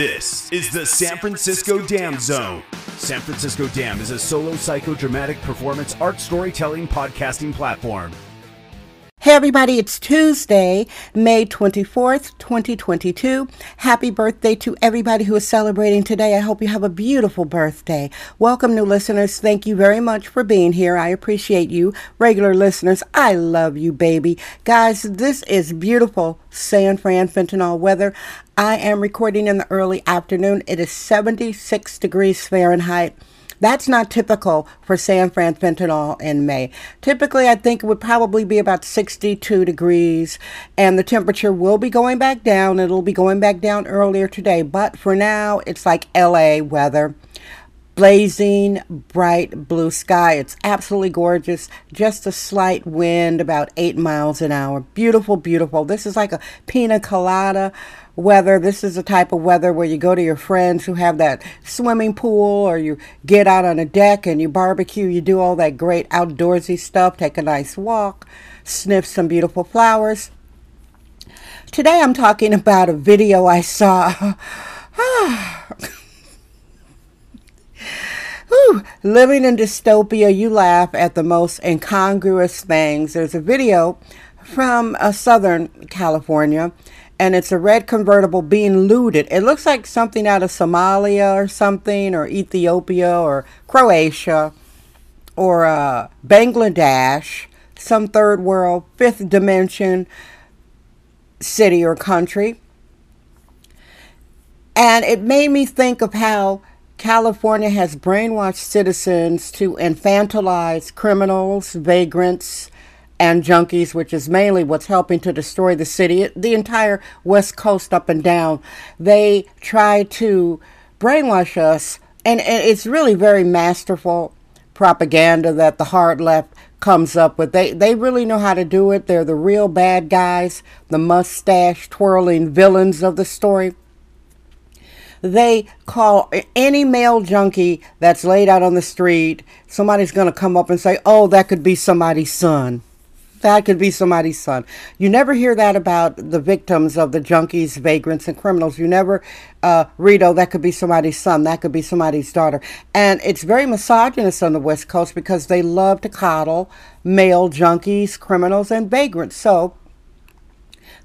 This is the San Francisco Dam Zone. San Francisco Dam is a solo psychodramatic performance art storytelling podcasting platform. Hey everybody, it's Tuesday, May 24th, 2022. Happy birthday to everybody who is celebrating today. I hope you have a beautiful birthday. Welcome, new listeners. Thank you very much for being here. I appreciate you. Regular listeners, I love you, baby. Guys, this is beautiful San Fran fentanyl weather. I am recording in the early afternoon. It is 76 degrees Fahrenheit. That's not typical for San Fran fentanyl in May. Typically, I think it would probably be about 62 degrees, and the temperature will be going back down. It'll be going back down earlier today, but for now, it's like LA weather blazing bright blue sky. It's absolutely gorgeous. Just a slight wind, about eight miles an hour. Beautiful, beautiful. This is like a pina colada weather. This is the type of weather where you go to your friends who have that swimming pool or you get out on a deck and you barbecue. You do all that great outdoorsy stuff, take a nice walk, sniff some beautiful flowers. Today I'm talking about a video I saw. Whew. Living in dystopia, you laugh at the most incongruous things. There's a video from uh, Southern California, and it's a red convertible being looted. It looks like something out of Somalia or something, or Ethiopia, or Croatia, or uh, Bangladesh, some third world, fifth dimension city or country. And it made me think of how California has brainwashed citizens to infantilize criminals, vagrants, and junkies, which is mainly what's helping to destroy the city, the entire West Coast up and down. They try to brainwash us, and, it's really very masterful propaganda that the hard left comes up with. They they really know how to do it. They're the real bad guys, the mustache twirling villains of the story they call any male junkie that's laid out on the street, somebody's going to come up and say, oh, that could be somebody's son. That could be somebody's son. You never hear that about the victims of the junkies, vagrants, and criminals. You never uh, read, oh, that could be somebody's son. That could be somebody's daughter. And it's very misogynist on the West Coast because they love to coddle male junkies, criminals, and vagrants. So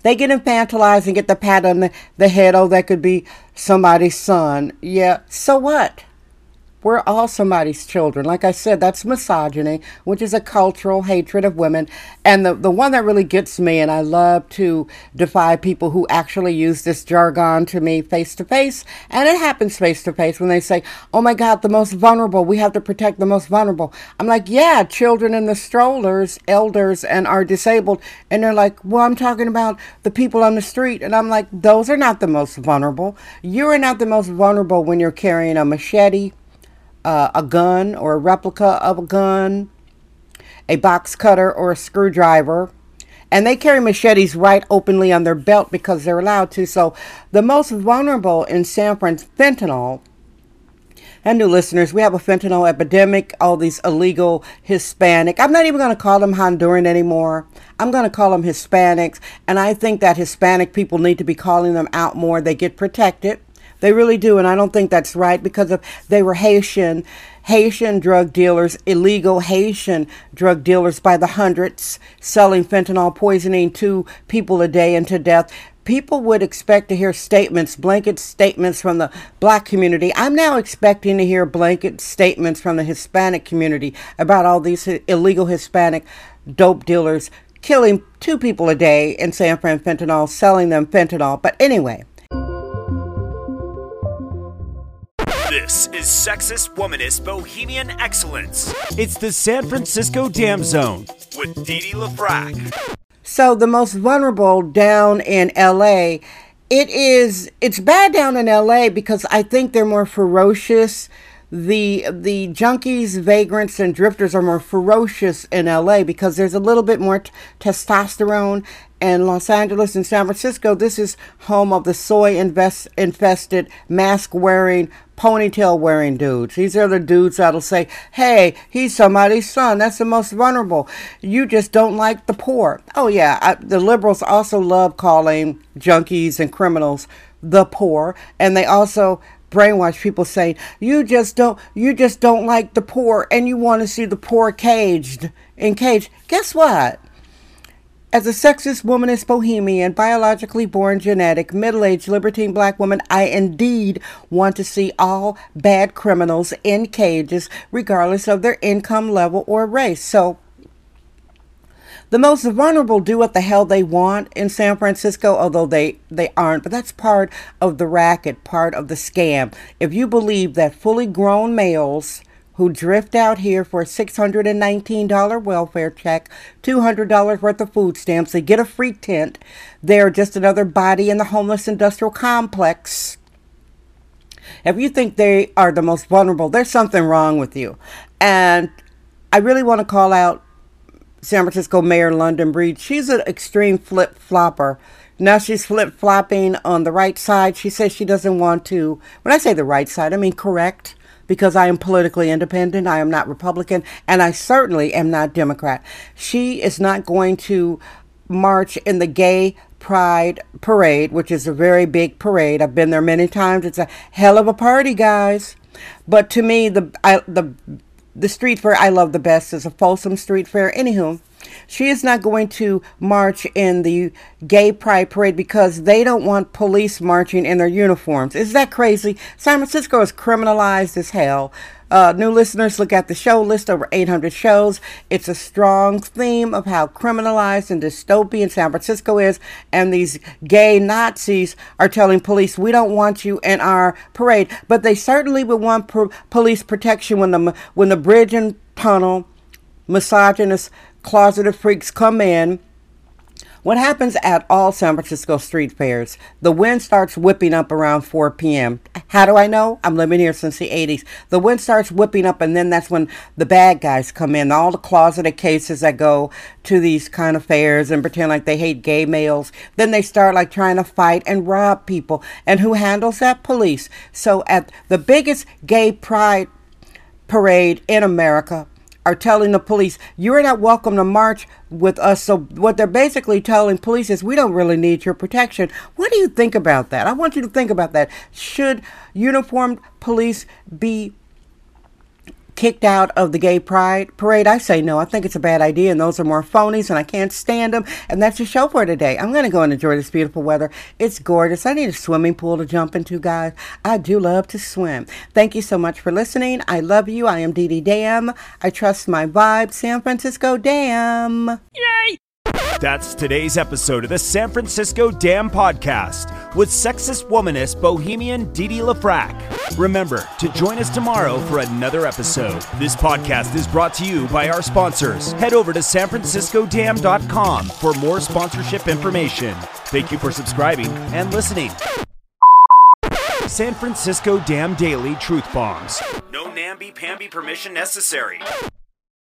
they get infantilized and get the pat on the, the head. Oh, that could be somebody's son. Yeah, so what? We're all somebody's children. Like I said, that's misogyny, which is a cultural hatred of women. And the, the one that really gets me, and I love to defy people who actually use this jargon to me face to face, and it happens face to face when they say, Oh my God, the most vulnerable, we have to protect the most vulnerable. I'm like, Yeah, children in the strollers, elders, and are disabled. And they're like, Well, I'm talking about the people on the street. And I'm like, Those are not the most vulnerable. You are not the most vulnerable when you're carrying a machete uh, a gun or a replica of a gun, a box cutter or a screwdriver. And they carry machetes right openly on their belt because they're allowed to. So the most vulnerable in San Francisco, fentanyl, and new listeners, we have a fentanyl epidemic, all these illegal Hispanic. I'm not even going to call them Honduran anymore. I'm going to call them Hispanics. And I think that Hispanic people need to be calling them out more. They get protected. They really do, and I don't think that's right because of they were Haitian, Haitian drug dealers, illegal Haitian drug dealers by the hundreds, selling fentanyl poisoning to people a day and to death. People would expect to hear statements, blanket statements from the black community. I'm now expecting to hear blanket statements from the Hispanic community about all these illegal Hispanic dope dealers killing two people a day in San Fran fentanyl, selling them fentanyl. But anyway, This is sexist, womanist, bohemian excellence. It's the San Francisco Dam Zone with Dee Dee LaFrac. So the most vulnerable down in LA, it is it's bad down in LA because I think they're more ferocious the the junkies, vagrants, and drifters are more ferocious in LA because there's a little bit more t- testosterone. And Los Angeles and San Francisco, this is home of the soy invest- infested, mask wearing, ponytail wearing dudes. These are the dudes that'll say, hey, he's somebody's son. That's the most vulnerable. You just don't like the poor. Oh, yeah. I, the liberals also love calling junkies and criminals the poor. And they also brainwash people saying you just don't you just don't like the poor and you want to see the poor caged in cage guess what? As a sexist womanist bohemian biologically born genetic middle-aged libertine black woman i indeed want to see all bad criminals in cages regardless of their income level or race. So the most vulnerable do what the hell they want in San Francisco, although they, they aren't. But that's part of the racket, part of the scam. If you believe that fully grown males who drift out here for a $619 welfare check, $200 worth of food stamps, they get a free tent, they're just another body in the homeless industrial complex. If you think they are the most vulnerable, there's something wrong with you. And I really want to call out San Francisco Mayor London Breed. She's an extreme flip flopper. Now she's flip flopping on the right side. She says she doesn't want to. When I say the right side, I mean correct because I am politically independent. I am not Republican, and I certainly am not Democrat. She is not going to march in the gay pride parade, which is a very big parade. I've been there many times. It's a hell of a party, guys. But to me, the I, the the street fair I love the best is a Folsom Street Fair. Anywho, she is not going to march in the gay pride parade because they don't want police marching in their uniforms. Is that crazy? San Francisco is criminalized as hell. Uh, new listeners, look at the show list over 800 shows. It's a strong theme of how criminalized and dystopian San Francisco is. And these gay Nazis are telling police, we don't want you in our parade. But they certainly would want police protection when the, when the bridge and tunnel misogynist closeted freaks come in what happens at all San Francisco street fairs? The wind starts whipping up around 4 p.m. How do I know? I'm living here since the 80s. The wind starts whipping up, and then that's when the bad guys come in. All the closeted cases that go to these kind of fairs and pretend like they hate gay males. Then they start like trying to fight and rob people. And who handles that? Police. So at the biggest gay pride parade in America, are telling the police, you're not welcome to march with us. So, what they're basically telling police is, we don't really need your protection. What do you think about that? I want you to think about that. Should uniformed police be kicked out of the gay pride parade? I say no. I think it's a bad idea, and those are more phonies, and I can't stand them. And that's your show for today. I'm going to go and enjoy this beautiful weather. It's gorgeous. I need a swimming pool to jump into, guys. I do love to swim. Thank you so much for listening. I love you. I am Dee Dee Dam. I trust my vibe. San Francisco Dam. Yay! That's today's episode of the San Francisco Dam Podcast with sexist womanist bohemian Didi Lafrac. Remember to join us tomorrow for another episode. This podcast is brought to you by our sponsors. Head over to sanfranciscodam.com for more sponsorship information. Thank you for subscribing and listening. San Francisco Dam Daily Truth Bombs. No namby-pamby permission necessary.